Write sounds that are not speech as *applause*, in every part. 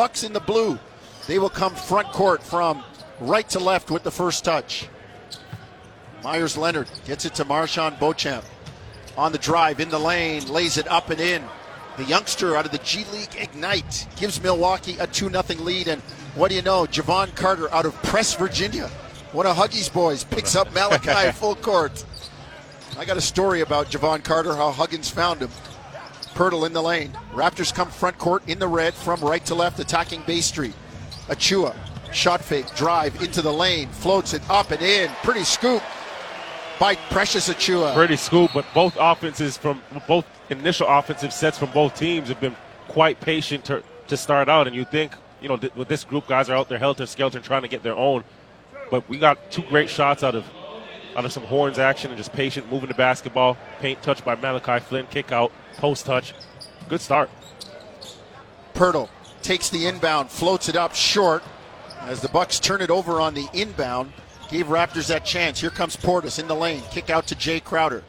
Bucks in the blue. They will come front court from right to left with the first touch. Myers Leonard gets it to MarJon Beauchamp. On the drive in the lane, lays it up and in. The youngster out of the G League Ignite gives Milwaukee a 2 0 lead. And what do you know? Jevon Carter out of Press, Virginia, one of Huggy's boys, picks up Malachi *laughs* full court. I got a story about Jevon Carter, how Huggins found him. Poeltl in the lane. Raptors come front court in the red from right to left, attacking Bay Street. Achiuwa, shot fake, drive into the lane, floats it up and in. Pretty scoop by Precious Achiuwa. Pretty scoop, but both offenses from both initial offensive sets from both teams have been quite patient to, to start out. And you think, you know, th- with this group, guys are out there helter skelter trying to get their own. But we got two great shots out of out of some horns action and just patient moving the basketball. Paint touch by Malachi Flynn, kick out, post touch. Good start. Poeltl takes the inbound, floats it up short as the Bucks turn it over on the inbound. Gave Raptors that chance. Here comes Portis in the lane. Kick out to Jae Crowder.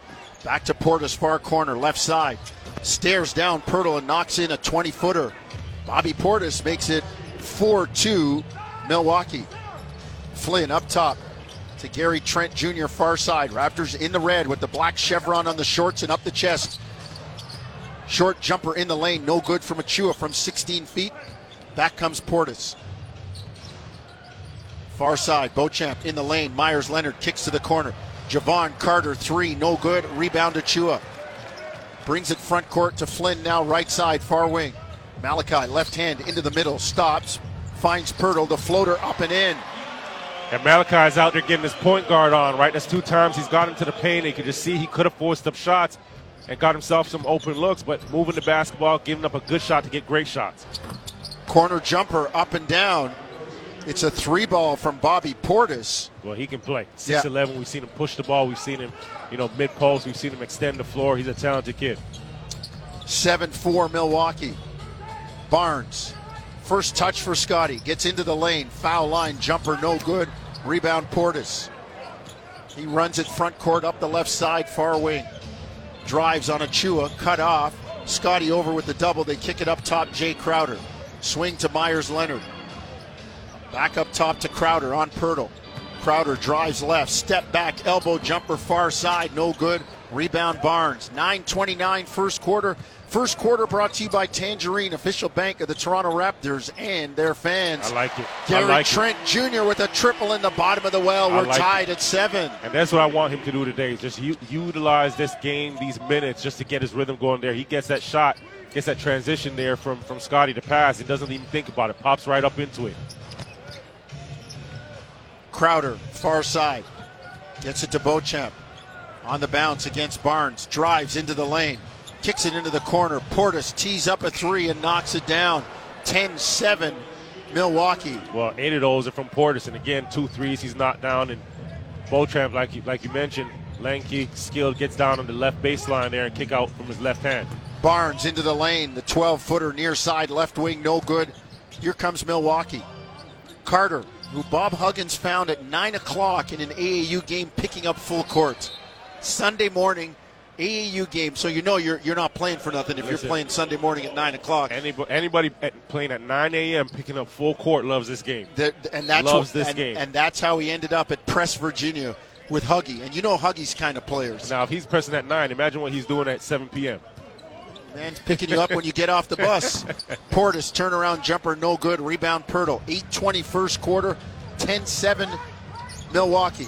Back to Portis, far corner, left side. Stares down Poeltl and knocks in a 20 footer. Bobby Portis makes it 4 2 Milwaukee. Flynn up top to Gary Trent Jr. far side. Raptors in the red with the black chevron on the shorts and up the chest. Short jumper in the lane, no good from Achiuwa from 16 feet. Back comes Portis. Far side, Beauchamp in the lane. Myers Leonard kicks to the corner. Jevon Carter, three, no good. Rebound to Achiuwa. Brings it front court to Flynn, now right side, far wing. Malachi, left hand into the middle, stops, finds Poeltl, the floater up and in. And Malachi's out there getting his point guard on, right? That's two times he's got into the paint. You can just see he could have forced up shots and got himself some open looks, but moving the basketball, giving up a good shot to get great shots. Corner jumper up and down. It's a three ball from Bobby Portis. Well, he can play. Yeah. 6'11. We've seen him push the ball. We've seen him, you know, mid post. We've seen him extend the floor. He's a talented kid. 7 4 Milwaukee. Barnes. First touch for Scotty. Gets into the lane. Foul line. Jumper no good. Rebound Portis. He runs it front court up the left side, far wing. Drives on Achiuwa. Cut off. Scotty over with the double. They kick it up top. Jay Crowder. Swing to Myers Leonard. Back up top to Crowder on Poeltl. Crowder drives left, step back, elbow jumper far side, no good. Rebound Barnes. 9:29 first quarter. First quarter brought to you by Tangerine, official bank of the Toronto Raptors and their fans. I like it. Gary like Trent Jr. with a triple in the bottom of the well. We're like tied at seven. And that's what I want him to do today. Just u- utilize this game, these minutes, just to get his rhythm going there. He gets that shot, gets that transition there from, from Scotty to pass. He doesn't even think about it. Pops right up into it. Crowder, far side. Gets it to Beauchamp. On the bounce against Barnes. Drives into the lane. Kicks it into the corner. Portis tees up a three and knocks it down. 10 7 Milwaukee. Well, eight of those are from Portis, and again, two threes he's knocked down. And Beauchamp, like you, like you mentioned, lanky, skilled, gets down on the left baseline there and kick out from his left hand. Barnes into the lane. The 12 footer near side left wing, no good. Here comes Milwaukee. Carter, who Bob Huggins found at 9 o'clock in an AAU game, picking up full court. Sunday morning, AAU game. So you know you're, you're not playing for nothing if you're playing Sunday morning at 9 o'clock. Anybody, anybody at, playing at 9 a.m. picking up full court loves this game. That- and that's Loves what, this and, game. and that's how he ended up at Press, Virginia, with Huggy. And you know Huggy's kind of players. Now, if he's pressing at 9, imagine what he's doing at 7 p.m. Man's picking you up when you get off the bus. *laughs* Portis turnaround jumper, no good. Rebound Poeltl. 8:20 first quarter, 10-7 Milwaukee.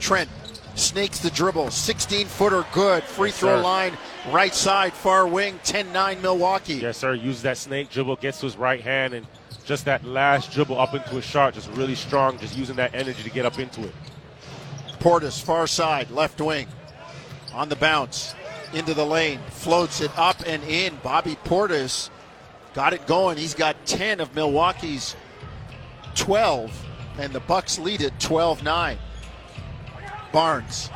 Trent snakes the dribble, 16 footer, good. Free Yes, throw sir. line, right side, far wing, 10-9 Milwaukee. Yes, sir. Use that snake dribble, gets to his right hand, and just that last dribble up into his shot, just really strong, just using that energy to get up into it. Portis, far side, left wing, on the bounce, into the lane, floats it up and in. Bobby Portis got it going. He's got 10 of Milwaukee's 12, and the Bucks lead it 12-9. Barnes,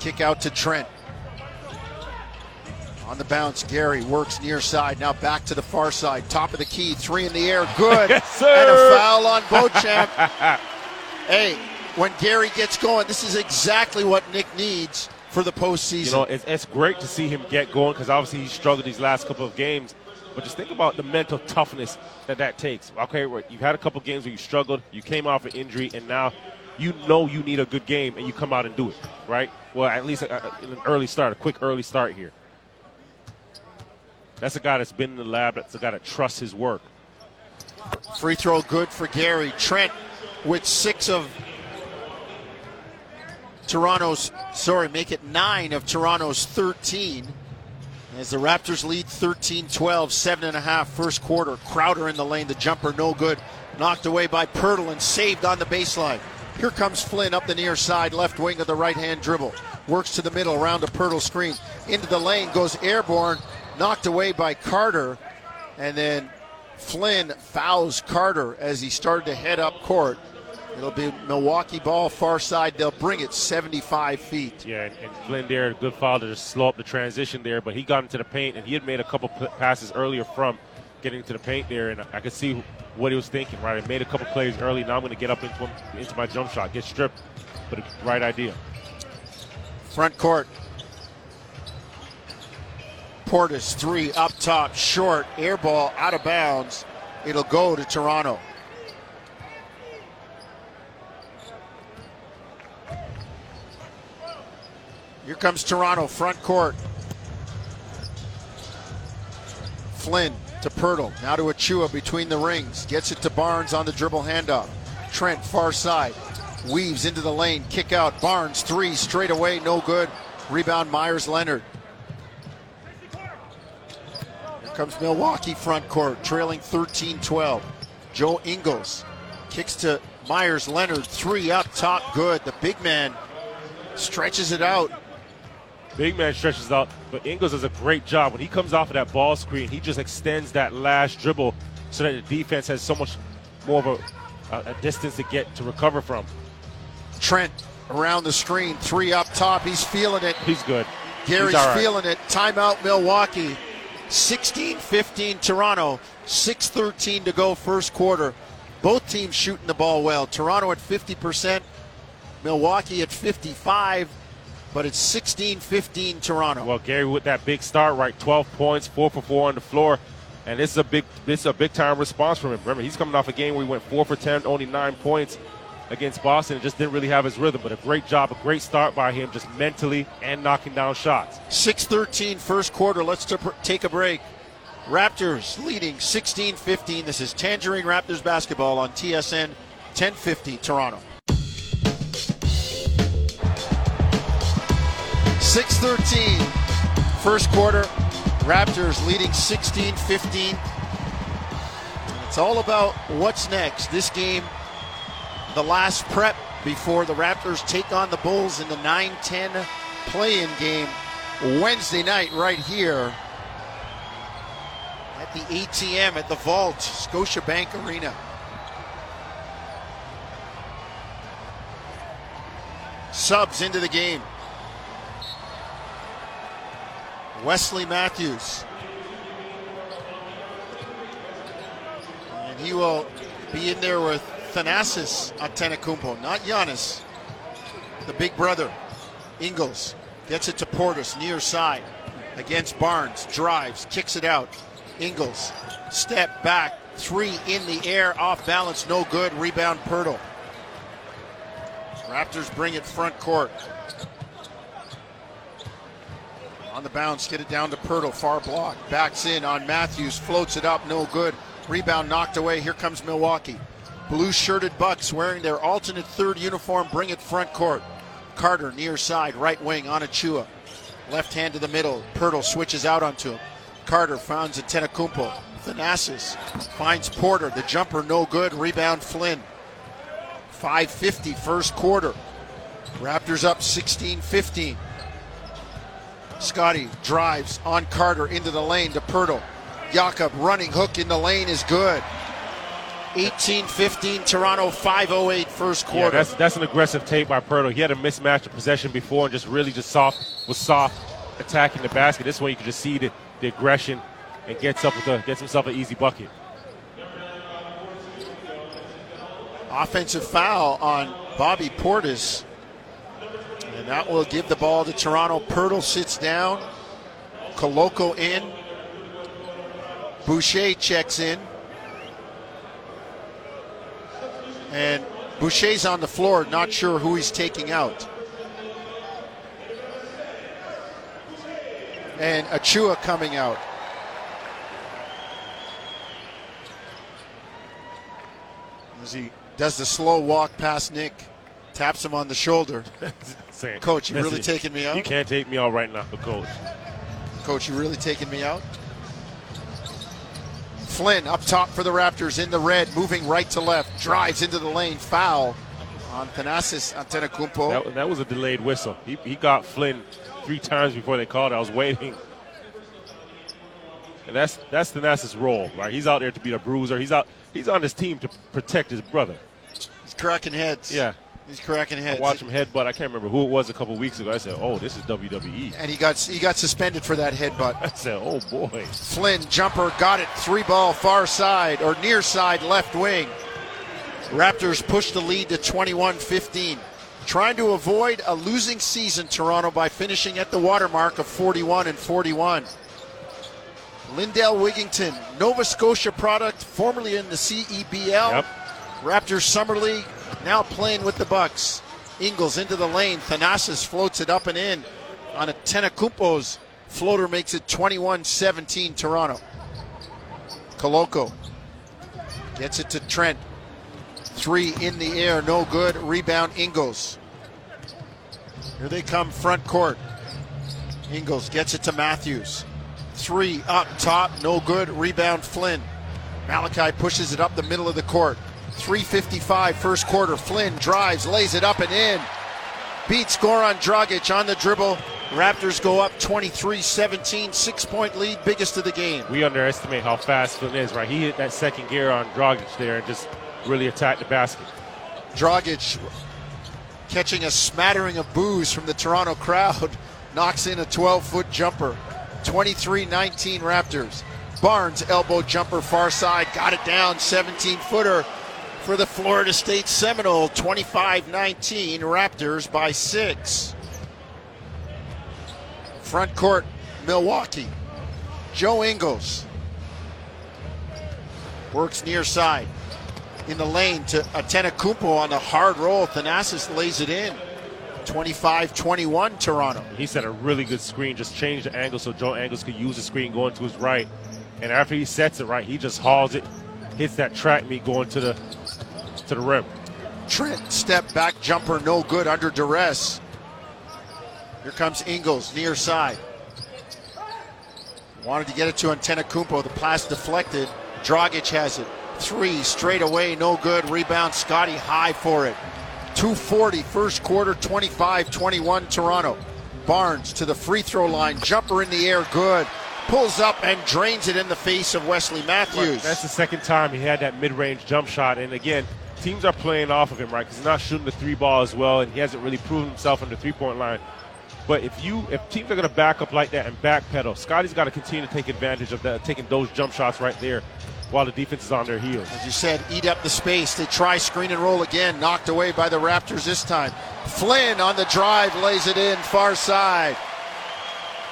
kick out to Trent. On the bounce, Gary works near side. Now back to the far side. Top of the key, three in the air. Good. *laughs* Yes, sir. And a foul on Beauchamp. *laughs* hey, when Gary gets going, this is exactly what Nick needs for the postseason. You know, it's, it's great to see him get going because obviously he struggled these last couple of games. But just think about the mental toughness that that takes. Okay, you've had a couple games where you struggled, you came off an injury, and now you know you need a good game, and you come out and do it, right? Well, at least uh, uh, a, a, an early start, a quick early start here. That's a guy that's been in the lab. That's a guy that trusts his work. Free throw good for Gary. Trent with six of Toronto's, sorry, make it nine of Toronto's 13. As the Raptors lead 13 12, seven and a half first quarter. Crowder in the lane, the jumper no good. Knocked away by Poeltl and saved on the baseline. Here comes Flynn up the near side, left wing of the right hand dribble. Works to the middle around a Poeltl screen. Into the lane, goes airborne, knocked away by Carter. And then Flynn fouls Carter as he started to head up court. It'll be Milwaukee ball far side. They'll bring it 75 feet. Yeah, and, and Flynn there, good foul to slow up the transition there, but he got into the paint and he had made a couple passes earlier from getting to the paint there, and I could see what he was thinking. Right, I made a couple plays early. Now I'm going to get up into into my jump shot, get stripped, but right idea. Front court. Portis three up top, short, air ball out of bounds. It'll go to Toronto. Here comes Toronto, front court. Flynn to Poeltl, now to Achiuwa between the rings. Gets it to Barnes on the dribble handoff. Trent far side, weaves into the lane, kick out. Barnes three straight away, no good. Rebound Myers Leonard. Here comes Milwaukee front court, trailing 13 12. Joe Ingles kicks to Myers Leonard, three up top, good. The big man stretches it out. Big man stretches out, but Ingles does a great job. When he comes off of that ball screen, he just extends that last dribble so that the defense has so much more of a, a distance to get to recover from. Trent around the screen, three up top. He's feeling it. He's good. Gary's He's right. feeling it. Timeout Milwaukee. 16 15 Toronto. 6 13 to go first quarter. Both teams shooting the ball well. Toronto at 50%, Milwaukee at 55 but it's 16 15 Toronto. Well, Gary, with that big start, right? 12 points, 4 for 4 on the floor. And this is a big this is a big time response from him. Remember, he's coming off a game where he went 4 for 10, only 9 points against Boston and just didn't really have his rhythm. But a great job, a great start by him, just mentally and knocking down shots. 6 13 first quarter. Let's take a break. Raptors leading 16 15. This is Tangerine Raptors basketball on TSN 1050 Toronto. 6-13 first quarter raptors leading 16-15 it's all about what's next. This game the last prep before the raptors take on the bulls in the 9-10 play-in game wednesday night right here at the atm at the vault scotiabank arena. Subs into the game Wesley Matthews. And he will be in there with Thanasis Antetokounmpo, not Giannis, the big brother. Ingles gets it to Portis, near side, against Barnes, drives, kicks it out. Ingles, step back, three in the air, off balance, no good. Rebound, Poeltl. Raptors bring it front court. On the bounce, get it down to Poeltl, far block. Backs in on Matthews, floats it up, no good. Rebound knocked away. Here comes Milwaukee. Blue shirted Bucks wearing their alternate third uniform bring it front court. Carter near side, right wing on Achiuwa. Left hand to the middle. Poeltl switches out onto him. Carter finds Antetokounmpo. Thanasis finds Porter. The jumper no good. Rebound Flynn. 550 first quarter. Raptors up 16 15. Scotty drives on Carter into the lane to Poeltl. Jakob running hook in the lane is good. 18-15 Toronto 508 first quarter. Yeah, that's that's an aggressive tape by Poeltl. He had a mismatch of possession before and just really just soft was soft attacking the basket. This one you can just see the, the aggression and gets up with a gets himself an easy bucket. Offensive foul on Bobby Portis. And that will give the ball to Toronto. Poeltl sits down. Koloko in. Boucher checks in. And Boucher's on the floor, not sure who he's taking out. And Achiuwa coming out. As he does the slow walk past Nick, taps him on the shoulder. *laughs* Saying, Coach, you "That's really taking me out? You can't take me out right now, coach. Coach, you really taking me out? Flynn up top for the Raptors in the red, moving right to left, drives into the lane, foul on Thanasis Antetokounmpo. That, that was a delayed whistle. He, he got Flynn three times before they called. I was waiting. And that's that's Thanasis' role, right? He's out there to be a bruiser. He's out. He's on this team to protect his brother. He's cracking heads. Yeah. He's cracking I heads. watched him headbutt. I can't remember who it was a couple weeks ago. I said, "Oh, this is WWE." And he got he got suspended for that headbutt. *laughs* I said, "Oh boy." Flynn jumper got it three ball far side or near side left wing. Raptors push the lead to 21-15. Trying to avoid a losing season, Toronto, by finishing at the watermark of 41 and 41. Lindell Wigington, Nova Scotia product, formerly in the CEBL. Yep. Raptors Summer League, now playing with the Bucks. Ingles into the lane. Thanasis floats it up and in on Antetokounmpo's floater makes it 21-17 Toronto. Koloko gets it to Trent. Three in the air, no good. Rebound Ingles. Here they come front court. Ingles gets it to Matthews. Three up top, no good. Rebound Flynn. Malachi pushes it up the middle of the court. 355 first quarter. Flynn drives, lays it up and in. Beats Goran Dragic on the dribble. Raptors go up 23 17, six point lead, biggest of the game. We underestimate how fast Flynn is, right? He hit that second gear on Dragic there and just really attacked the basket. Dragic catching a smattering of boos from the Toronto crowd, *laughs* knocks in a 12 foot jumper. 23 19 Raptors. Barnes elbow jumper far side, got it down, 17 footer for the Florida State Seminole. 25 19 Raptors by six. Front court, Milwaukee. Joe Ingles works near side in the lane to Antetokounmpo on the hard roll. Thanasis lays it in. 25-21 Toronto. He set a really good screen, just changed the angle so Joe Ingles could use the screen going to his right. And after he sets it right, he just hauls it, hits that track meet going to the to the rim. Trent step back jumper no good under duress. Here comes Ingles near side. Wanted to get it to Antetokounmpo. The pass deflected. Dragic has it. Three straight away, no good. Rebound Scotty high for it. 240 first quarter, 25-21 Toronto. Barnes to the free throw line. Jumper in the air, good. Pulls up and drains it in the face of Wesley Matthews. That's the second time he had that mid-range jump shot, and again, teams are playing off of him, right? Because he's not shooting the three ball as well, and he hasn't really proven himself on the three-point line. But if you if teams are going to back up like that and backpedal, Scotty's got to continue to take advantage of that, taking those jump shots right there, while the defense is on their heels. As you said, eat up the space. They try screen and roll again, knocked away by the Raptors this time. Flynn on the drive lays it in far side.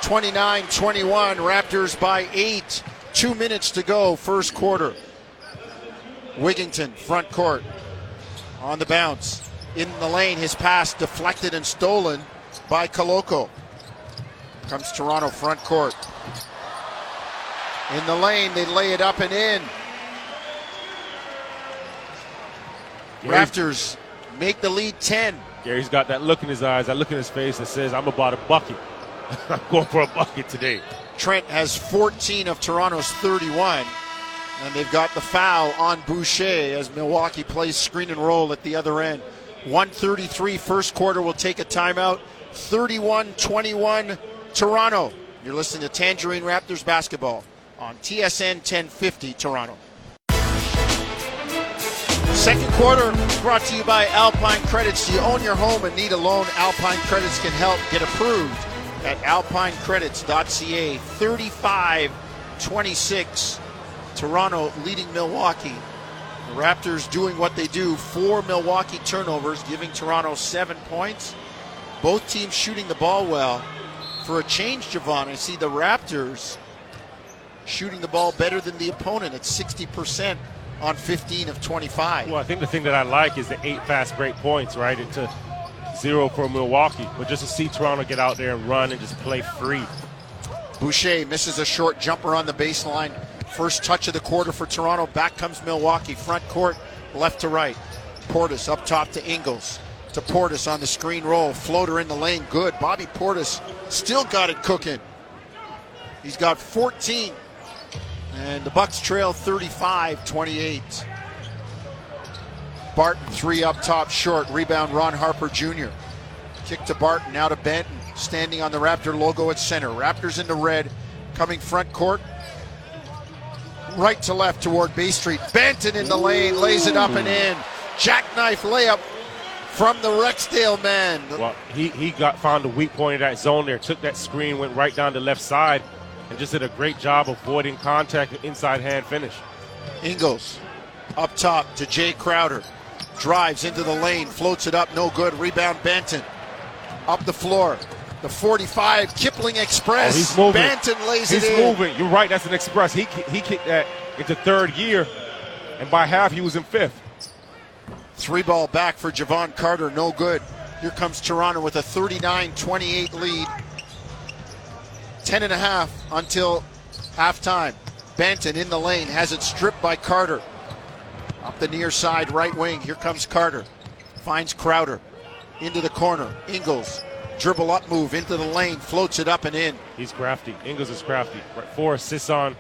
29 21, Raptors by eight. Two minutes to go, first quarter. Wigington, front court, on the bounce. In the lane, his pass deflected and stolen by Koloko. Comes Toronto front court. In the lane, they lay it up and in. Raptors make the lead 10. Gary's got that look in his eyes, that look in his face that says, "I'm about a bucket. *laughs* I'm going for a bucket today." Trent has 14 of Toronto's 31. And they've got the foul on Boucher as Milwaukee plays screen and roll at the other end. 133 first quarter will take a timeout. 31 21 Toronto. You're listening to Tangerine Raptors basketball on TSN 1050 Toronto. Second quarter brought to you by Alpine Credits. Do you own your home and need a loan? Alpine Credits can help get approved at alpinecredits.ca. 35 26. Toronto leading Milwaukee. The Raptors doing what they do. Four Milwaukee turnovers, giving Toronto seven points. Both teams shooting the ball well. For a change, Javon, I see the Raptors shooting the ball better than the opponent at 60% on 15 of 25. Well, I think the thing that I like is the eight fast break points, right? Into zero for Milwaukee. But just to see Toronto get out there and run and just play free. Boucher misses a short jumper on the baseline. First touch of the quarter for Toronto. Back comes Milwaukee. Front court, left to right. Portis up top to Ingles. To Portis on the screen roll. Floater in the lane. Good. Bobby Portis still got it cooking. He's got 14. And the Bucks trail 35 28. Barton, three up top, short. Rebound, Ron Harper Jr. Kick to Barton, now to Banton. Standing on the Raptor logo at center. Raptors into red, coming front court. Right to left toward Bay Street. Banton in the lane, lays it up and in. Jackknife layup from the Rexdale man. Well, he, he got found a weak point in that zone there, took that screen, went right down the left side, and just did a great job avoiding contact inside hand finish. Ingles up top to Jae Crowder. Drives into the lane, floats it up, no good. Rebound Banton. Up the floor. The 45 Kipling Express. Oh, he's moving. Banton lays he's it in. moving. You're right. That's an express. He he kicked that into third year, and by half he was in fifth. Three ball back for Jevon Carter, no good. Here comes Toronto with a 39-28 lead. Ten and a half until halftime. Banton in the lane has it stripped by Carter. Up the near side right wing. Here comes Carter. Finds Crowder. Into the corner. Ingles. Dribble up move into the lane. Floats it up and in. He's crafty. Ingles is crafty. Right, four assists on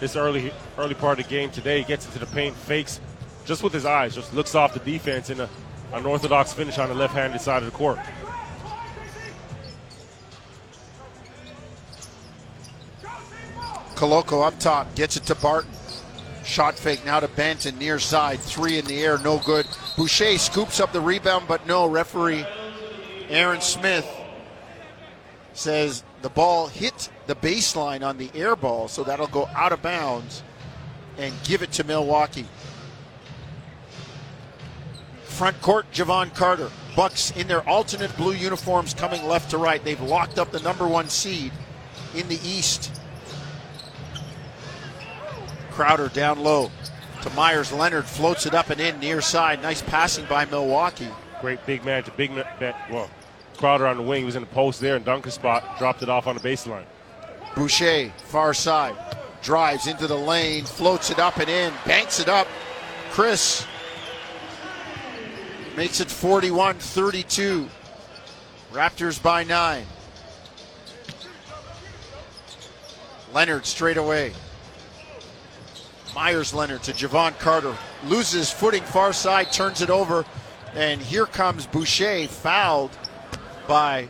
this early early part of the game today. He gets into the paint, fakes just with his eyes, just looks off the defense in a unorthodox finish on the left-handed side of the court. Koloko up top. Gets it to Barton. Shot fake now to Banton near side. Three in the air, no good. Boucher scoops up the rebound, but no. Referee Aaron Smith says the ball hit the baseline on the air ball, so that'll go out of bounds and give it to Milwaukee. Front court, Jevon Carter. Bucks in their alternate blue uniforms coming left to right. They've locked up the number one seed in the East. Crowder down low to Myers. Leonard, floats it up and in near side. Nice passing by Milwaukee. Great big man to big. Well, Crowder on the wing. He was in the post there and dunker spot. Dropped it off on the baseline. Boucher, far side. Drives into the lane, floats it up and in, banks it up. Chris makes it 41 32. Raptors by nine. Leonard straight away. Myers Leonard to Jevon Carter. Loses footing far side, turns it over. And here comes Boucher, fouled by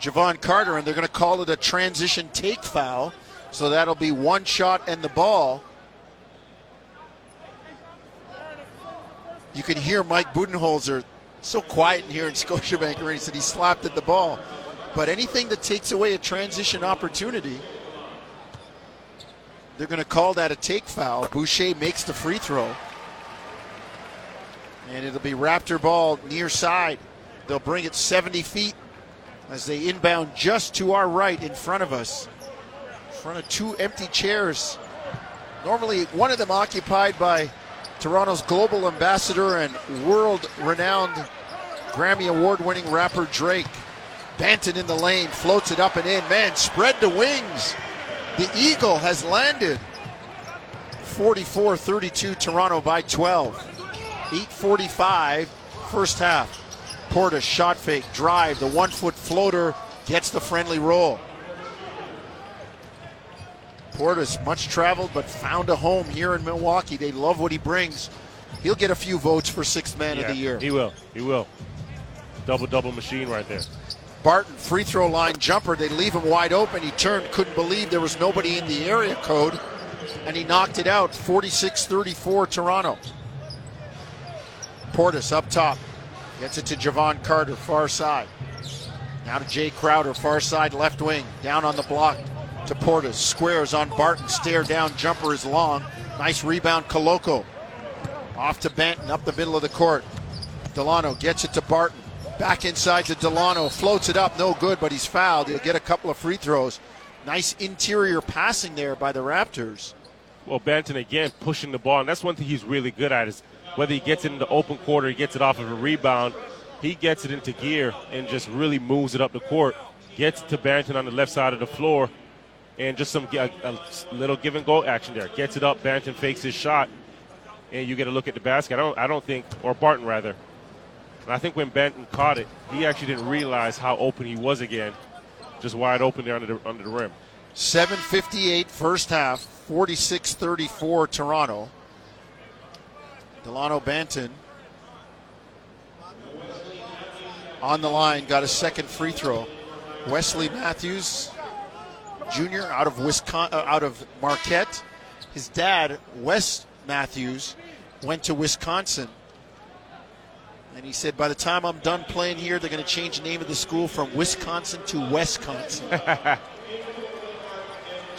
Jevon Carter, and they're going to call it a transition take foul. So that'll be one shot and the ball. You can hear Mike Budenholzer so quiet in here in *laughs* Scotiabank Arena. He said he slapped at the ball. But anything that takes away a transition opportunity, they're going to call that a take foul. Boucher makes the free throw. And it'll be Raptor ball near side. They'll bring it 70 feet as they inbound just to our right in front of us. In front of two empty chairs. Normally, one of them occupied by Toronto's global ambassador and world renowned Grammy award winning rapper Drake. Banton in the lane, floats it up and in. Man, spread the wings. The Eagle has landed. 44 32, Toronto by 12. 8.45, first half. Portis shot fake, drive, the one foot floater gets the friendly roll. Portis, much traveled, but found a home here in Milwaukee. They love what he brings. He'll get a few votes for sixth man yeah, of the year. He will. He will. Double double machine right there. Barton, free throw line jumper. They leave him wide open. He turned, couldn't believe there was nobody in the area code, and he knocked it out 46 34 Toronto. Portis up top. Gets it to Jevon Carter, far side. Now to Jae Crowder, far side left wing. Down on the block to Portis. Squares on Barton. Stare down. Jumper is long. Nice rebound, Koloko. Off to Banton, up the middle of the court. Delano gets it to Barton. Back inside to Delano. Floats it up. No good, but he's fouled. He'll get a couple of free throws. Nice interior passing there by the Raptors. Well, Banton again pushing the ball, and that's one thing he's really good at is whether he gets it in the open or he gets it off of a rebound, he gets it into gear and just really moves it up the court, gets to Banton on the left side of the floor, and just some a, a little give and go action there. Gets it up, Banton fakes his shot, and you get a look at the basket. I don't, I don't think, or Barton rather. And I think when Banton caught it, he actually didn't realize how open he was again, just wide open there under the, under the rim. 7:58 first half, 46-34 Toronto. Delano Banton on the line, got a second free throw. Wesley Matthews Jr. out of Wisconsin, uh, out of Marquette. His dad, Wes Matthews, went to Wisconsin. And he said, by the time I'm done playing here, they're going to change the name of the school from Wisconsin to Wisconsin. *laughs*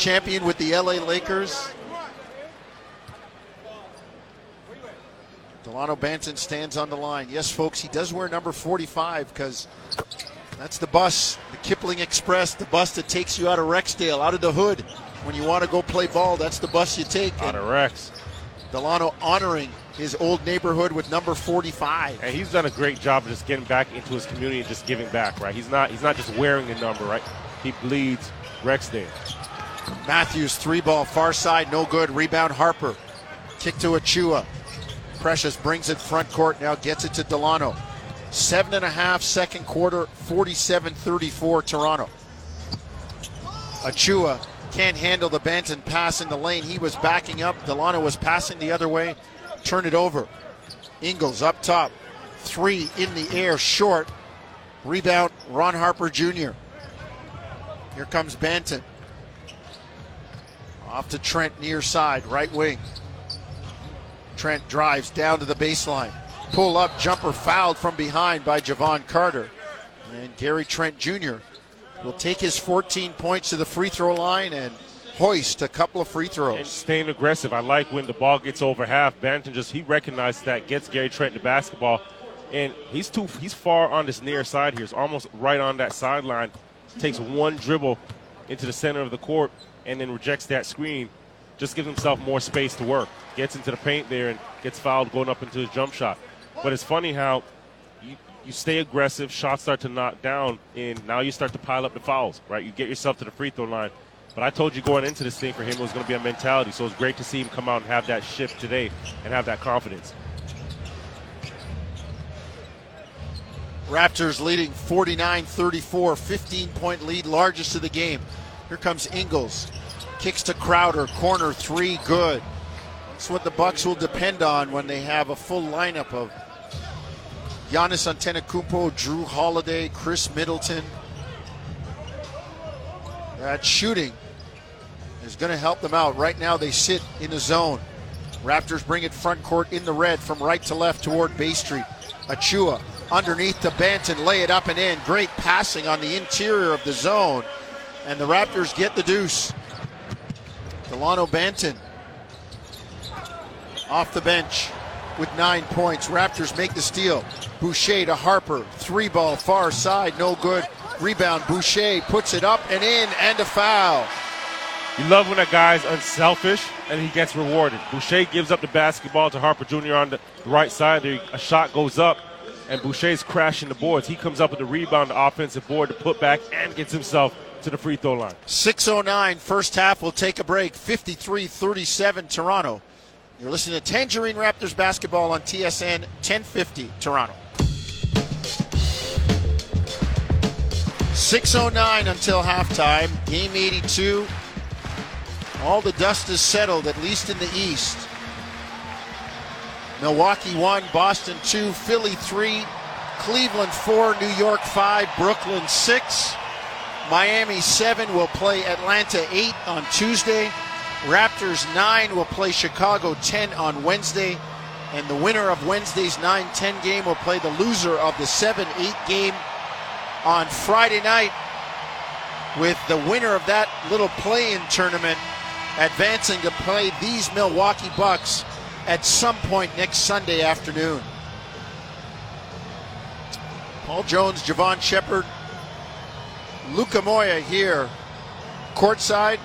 Champion with the LA Lakers. Delano Banton stands on the line. Yes, folks, he does wear number 45 because that's the bus, the Kipling Express, the bus that takes you out of Rexdale, out of the hood. When you want to go play ball, that's the bus you take. Out of Rex. Delano honoring his old neighborhood with number 45. And he's done a great job of just getting back into his community and just giving back, right? He's not he's not just wearing a number, right? He bleeds Rexdale. Matthews, three ball, far side, no good. Rebound Harper. Kick to Achiuwa. Precious brings it front court, now gets it to Delano. Seven and a half, second quarter, 47 34 Toronto. Achiuwa can't handle the Banton pass in the lane. He was backing up. Delano was passing the other way. Turn it over. Ingles up top. Three in the air, short. Rebound, Ron Harper Jr. Here comes Banton. Off to Trent near side, right wing. Trent drives down to the baseline. Pull up jumper fouled from behind by Jevon Carter. And Gary Trent Jr. will take his 14 points to the free throw line and hoist a couple of free throws. And staying aggressive. I like when the ball gets over half. Banton just he recognizes that, gets Gary Trent the basketball, and he's too he's far on this near side here. He's almost right on that sideline. Takes one dribble into the center of the court and then rejects that screen. Just gives himself more space to work. Gets into the paint there and gets fouled going up into his jump shot. But it's funny how you, you stay aggressive, shots start to knock down, and now you start to pile up the fouls, right? You get yourself to the free throw line. But I told you going into this thing for him it was going to be a mentality. So it's great to see him come out and have that shift today and have that confidence. Raptors leading 49 34, 15 point lead, largest of the game. Here comes Ingles. Kicks to Crowder, corner three, good. That's what the Bucks will depend on when they have a full lineup of Giannis Antetokounmpo, Jrue Holiday, Khris Middleton. That shooting is going to help them out. Right now, they sit in the zone. Raptors bring it front court in the red from right to left toward Bay Street. Achiuwa underneath the Banton, lay it up and in. Great passing on the interior of the zone. And the Raptors get the deuce. Delano Banton off the bench with nine points. Raptors make the steal. Boucher to Harper. Three ball far side, no good. Rebound. Boucher puts it up and in, and a foul. You love when a guy's unselfish and he gets rewarded. Boucher gives up the basketball to Harper Jr. on the right side. A shot goes up, and Boucher's crashing the boards. He comes up with the rebound, the offensive board, to put back, and gets himself to the free throw line. 6.09, first half. We'll take a break. 53 37 Toronto. You're listening to Tangerine Raptors basketball on TSN 1050 Toronto. 6.09 until halftime. Game 82. All the dust is settled, at least in the East. Milwaukee 1, Boston 2, Philly 3, Cleveland 4, New York 5, Brooklyn 6. Miami 7 will play Atlanta 8 on Tuesday. Raptors 9 will play Chicago 10 on Wednesday. And the winner of Wednesday's 9 10 game will play the loser of the 7 8 game on Friday night, with the winner of that little play in tournament advancing to play these Milwaukee Bucks at some point next Sunday afternoon. Paul Jones, Jevohn Shepherd, Luca Moya here courtside,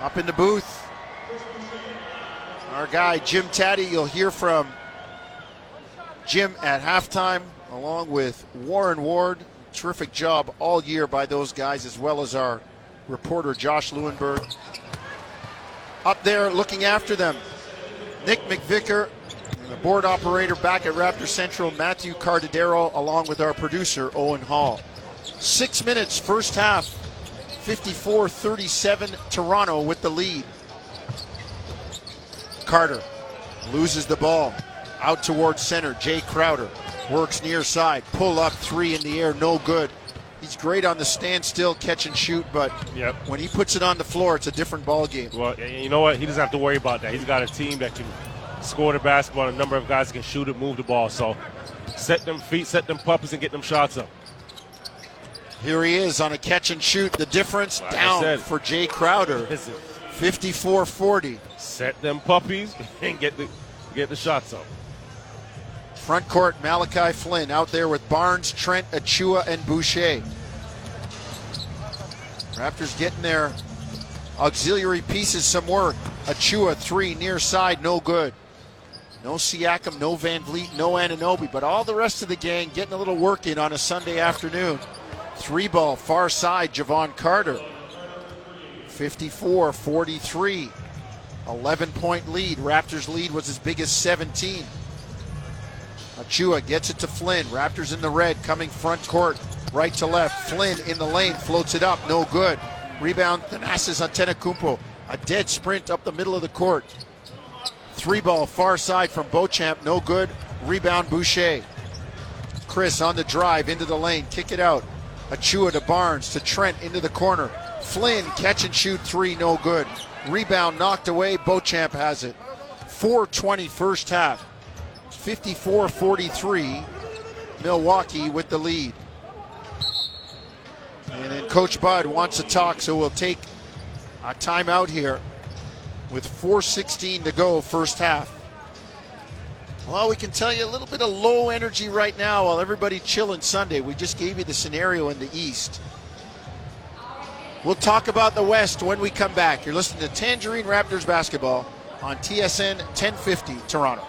up in the booth. Our guy Jim Taddy, you'll hear from Jim at halftime, along with Warren Ward. Terrific job all year by those guys, as well as our reporter Josh Lewenberg. Up there looking after them, Nick McVicker, and the board operator back at Raptor Central, Matthew Cardadero, along with our producer Owen Hall. Six minutes, first half, 54 37, Toronto with the lead. Carter loses the ball out towards center. Jae Crowder works near side. Pull up three in the air, no good. He's great on the standstill catch and shoot, but Yep. when he puts it on the floor, it's a different ball game. Well, you know what? He doesn't have to worry about that. He's got a team that can score the basketball. A number of guys can shoot it, move the ball. So set them feet, set them puppies, and get them shots up. Here he is on a catch and shoot. The difference Like down said. for Jae Crowder, 54-40. set them puppies *laughs* and get the get the shots up. Front court, Malachi Flynn out there with Barnes, Trent, Achiuwa, and Boucher. Raptors getting their auxiliary pieces some work. Achiuwa, three, near side, no good. No Siakam, no VanVleet, no Anunoby, but all the rest of the gang getting a little work in on a Sunday afternoon. Three ball, far side, Jevon Carter. 54 43. 11 point lead. Raptors lead was as big as 17. Achiuwa gets it to Flynn. Raptors in the red, coming front court, right to left. Flynn in the lane, floats it up, no good. Rebound, Thanasis Antetokounmpo. A dead sprint up the middle of the court. Three ball, far side from Beauchamp, no good. Rebound, Boucher. Chris on the drive into the lane, kick it out. Achiuwa to Barnes, to Trent into the corner. Flynn, catch and shoot three, no good. Rebound knocked away, Beauchamp has it. 420 first half. 54 43. Milwaukee with the lead. And then Coach Bud wants to talk, so we'll take a timeout here with 4.16 to go, first half. Well, we can tell you a little bit of low energy right now while everybody chilling Sunday. We just gave you the scenario in the East. We'll talk about the West when we come back. You're listening to Tangerine Raptors basketball on TSN 1050 Toronto.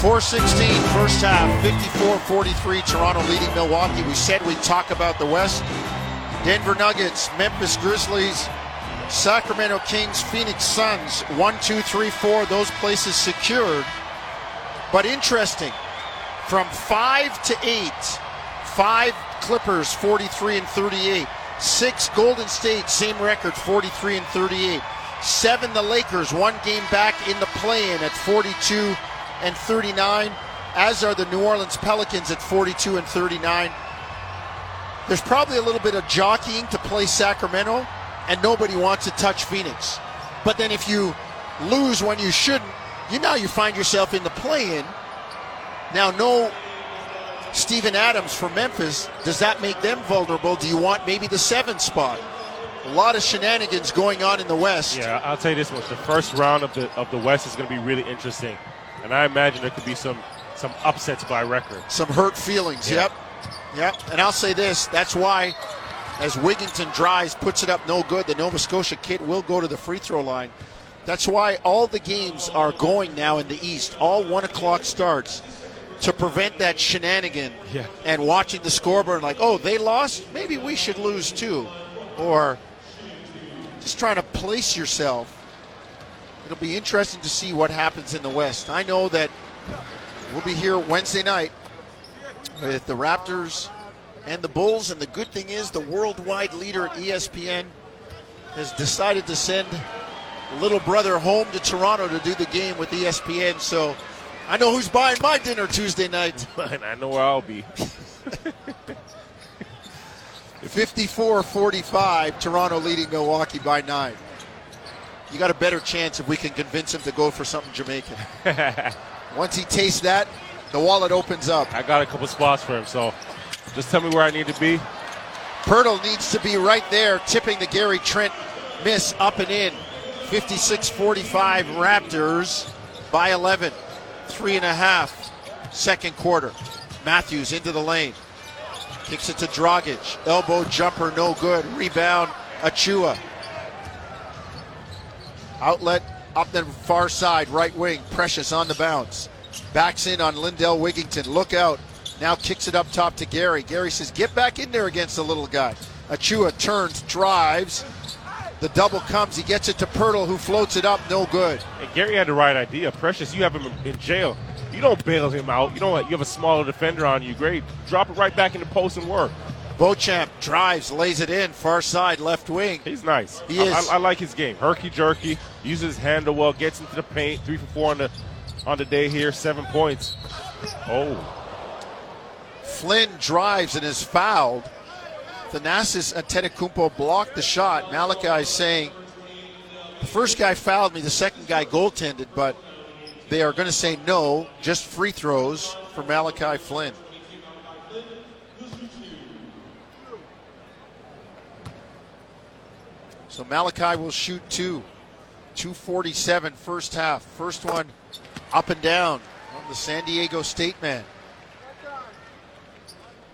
416 first half, 54-43, Toronto leading Milwaukee. We said we'd talk about the West. Denver Nuggets, Memphis Grizzlies, Sacramento Kings, Phoenix Suns, 1, 2, 3, 4, those places secured. But interesting, from 5 to 8, 5 Clippers, 43 and 38. 6 Golden State, same record, 43 and 38. 7 the Lakers, one game back in the play-in at 42 and 39, as are the New Orleans Pelicans at 42 and 39. There's probably a little bit of jockeying to play Sacramento, and nobody wants to touch Phoenix. But then if you lose when you shouldn't, you now you find yourself in the play-in. Now, no Steven Adams for Memphis. Does that make them vulnerable? Do you want maybe the seventh spot? A lot of shenanigans going on in the West. Yeah, I'll tell you this much: the first round of the of the West is going to be really interesting, and I imagine there could be some some upsets by record. Some hurt feelings. Yeah. Yep. Yep. And I'll say this that's why, as Wigington drives, puts it up no good, the Nova Scotia kid will go to the free throw line. That's why all the games are going now in the East. All one o'clock starts to prevent that shenanigan Yeah. and watching the scoreboard like, oh, they lost? Maybe we should lose too. Or just trying to place yourself. It'll be interesting to see what happens in the West. I know that we'll be here Wednesday night with the Raptors and the Bulls, and the good thing is the worldwide leader at ESPN has decided to send little brother home to Toronto to do the game with ESPN. So I know who's buying my dinner Tuesday night. *laughs* and I know where I'll be. *laughs* 54 45, Toronto leading Milwaukee by nine. You got a better chance if we can convince him to go for something Jamaican. *laughs* Once he tastes that, the wallet opens up. I got a couple spots for him, so just tell me where I need to be. Poeltl needs to be right there, tipping the Gary Trent miss up and in. 56 45 Raptors by 11. Three and a half, second quarter. Matthews into the lane. Kicks it to Dragic. Elbow jumper, no good. Rebound, Achiuwa. Outlet up the far side, right wing. Precious on the bounce. Backs in on Lindell Wigington. Look out. Now kicks it up top to Gary. Gary says, get back in there against the little guy. Achiuwa turns, drives. The double comes. He gets it to Poeltl, who floats it up. No good. And Gary had the right idea. Precious, you have him in jail. You don't bail him out. You don't. You have a smaller defender on you. Great. Drop it right back in the post and work. Beauchamp drives, lays it in, far side, left wing. He's nice. He I, is. I, I like his game. Herky jerky, uses his handle well, gets into the paint. Three for four on the on the day here. Seven points. Oh, Flynn drives and is fouled. Thanasis Antetokounmpo blocked the shot. Malachi saying, the first guy fouled me, the second guy goaltended, but they are going to say no, just free throws for Malachi Flynn. So Malachi will shoot two. 247 first half. First one up and down on the San Diego State man.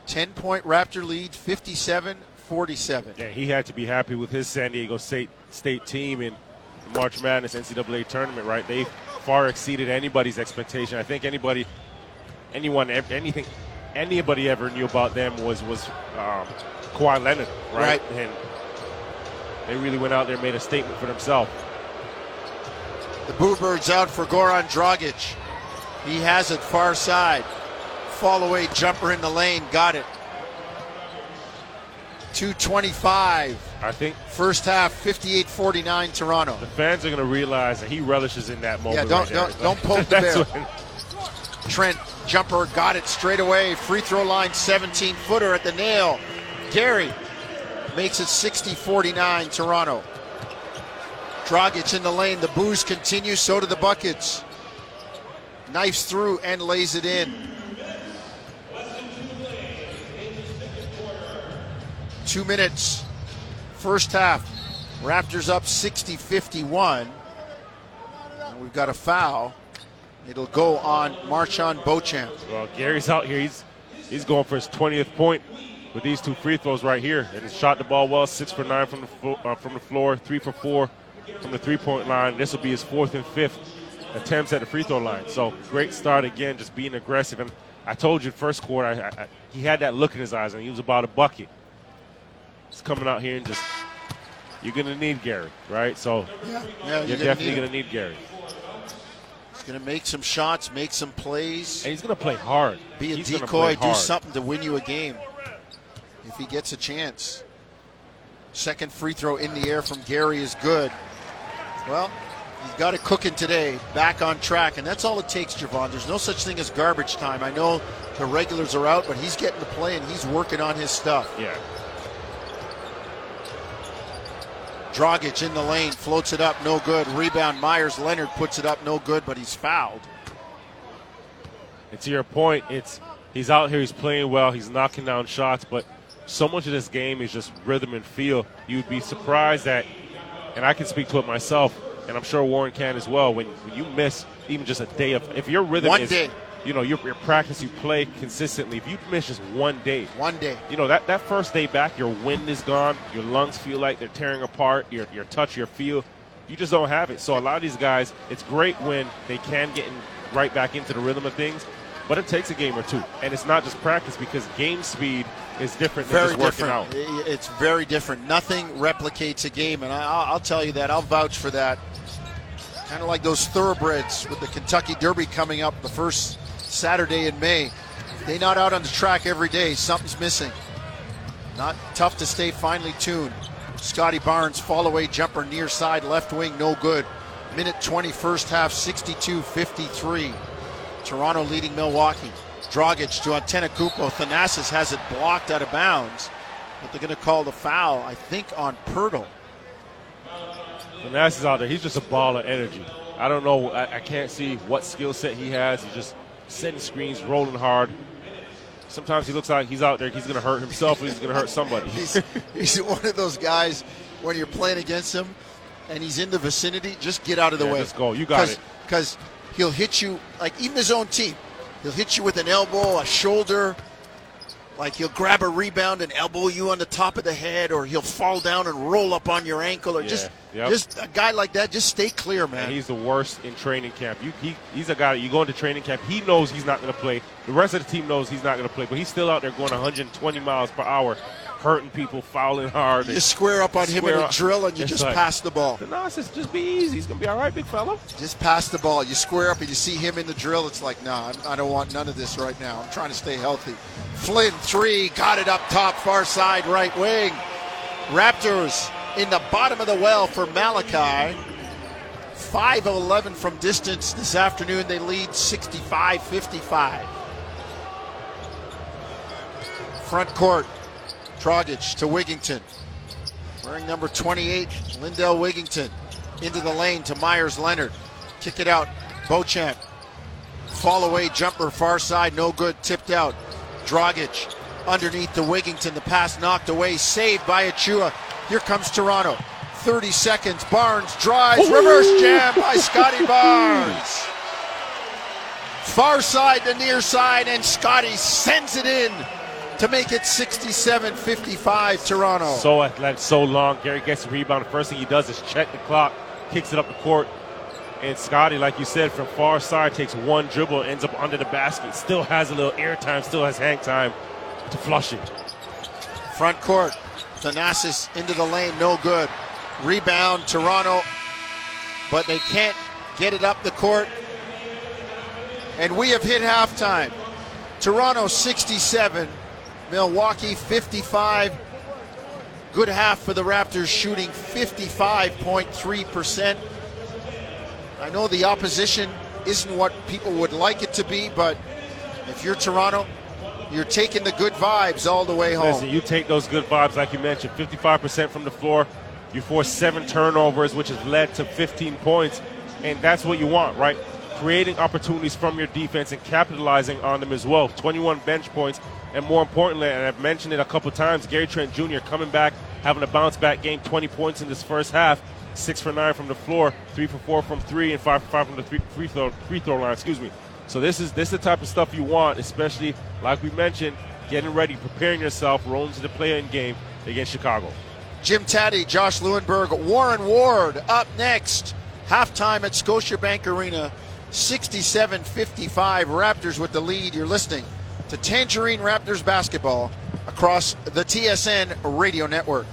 10 point Raptor lead, 57 47. yeah. He had to be happy with his San Diego State State team in the March Madness NCAA tournament. Right, they far exceeded anybody's expectation. I think anybody, anyone, anything, anybody ever knew about them was was um, Kawhi Leonard. Right, Right. and they really went out there and made a statement for themselves. The Bluebirds out for Goran Dragic. He has it far side. Fall away jumper in the lane, got it. 225. I think First half, 58 49 Toronto. the fans are going to realize that he relishes in that moment. don't- right don't- don't poke *laughs* the bear. when- Trent jumper got it straight away. Free throw line 17 footer at the nail. Gary makes it 60 49 Toronto. Dragic in the lane. The boos continues, so do the buckets. Knifes through and lays it in. Two minutes. First half. Raptors up 60 51. We've got a foul. It'll go on MarJon Beauchamp. Well, Gary's out here. He's he's going for his 20th point with these two free throws right here, and shot the ball well. Six for nine from the flo- uh, from the floor, three for four from the three-point line. This will be his fourth and fifth attempts at the free throw line. So great start again, just being aggressive. And I told you, first quarter, I, I, he had that look in his eyes, and he was about a bucket. He's coming out here and just you're gonna need Gary, right? So Yeah, you're definitely gonna need Gary, He's going to make some shots, make some plays, and he's gonna play hard. be a He's decoy, do hard. something to win you a game if he gets a chance. Second free throw in the air from Gary is good. Well, he's got it cooking today, back on track, and that's all it takes, Jevohn. There's no such thing as garbage time. I know the regulars are out, but he's getting to play and he's working on his stuff. Yeah. Dragic in the lane, floats it up, no good. Rebound, Myers Leonard puts it up, no good, but he's fouled. And to your point, it's he's out here, he's playing well, he's knocking down shots, but so much of this game is just rhythm and feel. You'd be surprised that, and I can speak to it myself, and I'm sure Warren can as well. When, when you miss even just a day of, if your rhythm One is, day. You know, your, your practice, you play consistently. If you miss just one day, One day. you know that, that first day back, your wind is gone, your lungs feel like they're tearing apart, your your touch, your feel, you just don't have it. So a lot of these guys, it's great when they can get in, right back into the rhythm of things, but it takes a game or two, and it's not just practice because game speed is different than very just working different. out. It's very different. Nothing replicates a game, and I, I'll, I'll tell you that. I'll vouch for that. Kind of like those thoroughbreds with the Kentucky Derby coming up the first Saturday in May. They not out on the track every day. Something's missing. Not tough to stay finely tuned. Scotty Barnes, fall away jumper near side left wing, no good. Minute 20 first half, 62 53. Toronto leading Milwaukee. Dragic to Antetokounmpo. Thanasis has it blocked out of bounds, but they're going to call the foul, I think, on Poeltl. Thanasis out there, he's just a ball of energy. I don't know, I, I can't see what skill set he has. He's just setting screens, rolling hard. Sometimes he looks like he's out there, he's going to hurt himself, or he's going to hurt somebody. He's, he's one of those guys when you're playing against him and he's in the vicinity, just get out of the Yeah, way. just go. You got it. Because he'll hit you, like even his own team, he'll hit you with an elbow, a shoulder. Like he'll grab a rebound and elbow you on the top of the head, or he'll fall down and roll up on your ankle, or Yeah, just yep. just a guy like that. Just stay clear, man. And he's the worst in training camp. You, he, he's a guy that you go into training camp. He knows he's not going to play. The rest of the team knows he's not going to play, but he's still out there going 120 miles per hour, hurting people, fouling hard. you square up on him in Square a drill and you just like- pass the ball. no, it's just, just be easy. He's going to be all right, big fella. Just pass the ball. You square up and you see him in the drill. It's like, nah, I'm, I don't want none of this right now. I'm trying to stay healthy. Flynn, three, got it up top, far side, right wing. Raptors in the bottom of the well for Malachi. 5 of 11 from distance this afternoon. They lead 65 55. Front court, Dragic to Wigginton. Wearing number 28, Lindell Wigginton. Into the lane to Myers Leonard. Kick it out. Beauchamp. Fall away jumper, far side, no good. Tipped out. Dragic underneath to Wigginton. The pass knocked away. Saved by Achiuwa. Here comes Toronto. 30 seconds. Barnes drives. Reverse jam by Scotty Barnes. Far side to near side, and Scotty sends it in to make it 67 55 Toronto. So athletic, so long. Gary gets the rebound. The first thing he does is check the clock, kicks it up the court. And Scotty, like you said, from far side takes one dribble, ends up under the basket. Still has a little air time, still has hang time to flush it. Front court. Thanasis into the lane, no good. Rebound, Toronto, but they can't get it up the court. And we have hit halftime. Toronto 67, Milwaukee 55. Good half for the Raptors, shooting 55.3%. I know the opposition isn't what people would like it to be, but if you're Toronto, you're taking the good vibes all the way home. Listen, you take those good vibes, like you mentioned, 55% from the floor. You force seven turnovers, which has led to 15 points. And that's what you want, right? Creating opportunities from your defense and capitalizing on them as well. 21 bench points. And more importantly, and I've mentioned it a couple times, Gary Trent Jr. coming back, having a bounce back game, 20 points in this first half, six for nine from the floor, three for four from three, and five for five from the three, free throw free throw line. Excuse me. So this is this is the type of stuff you want, especially like we mentioned, getting ready, preparing yourself, rolling to the play-in game against Chicago. Jim Taddy, Josh Lewenberg, Warren Ward up next. Halftime at Scotiabank Arena, 67 55. Raptors with the lead. You're listening to Tangerine Raptors basketball across the TSN radio network.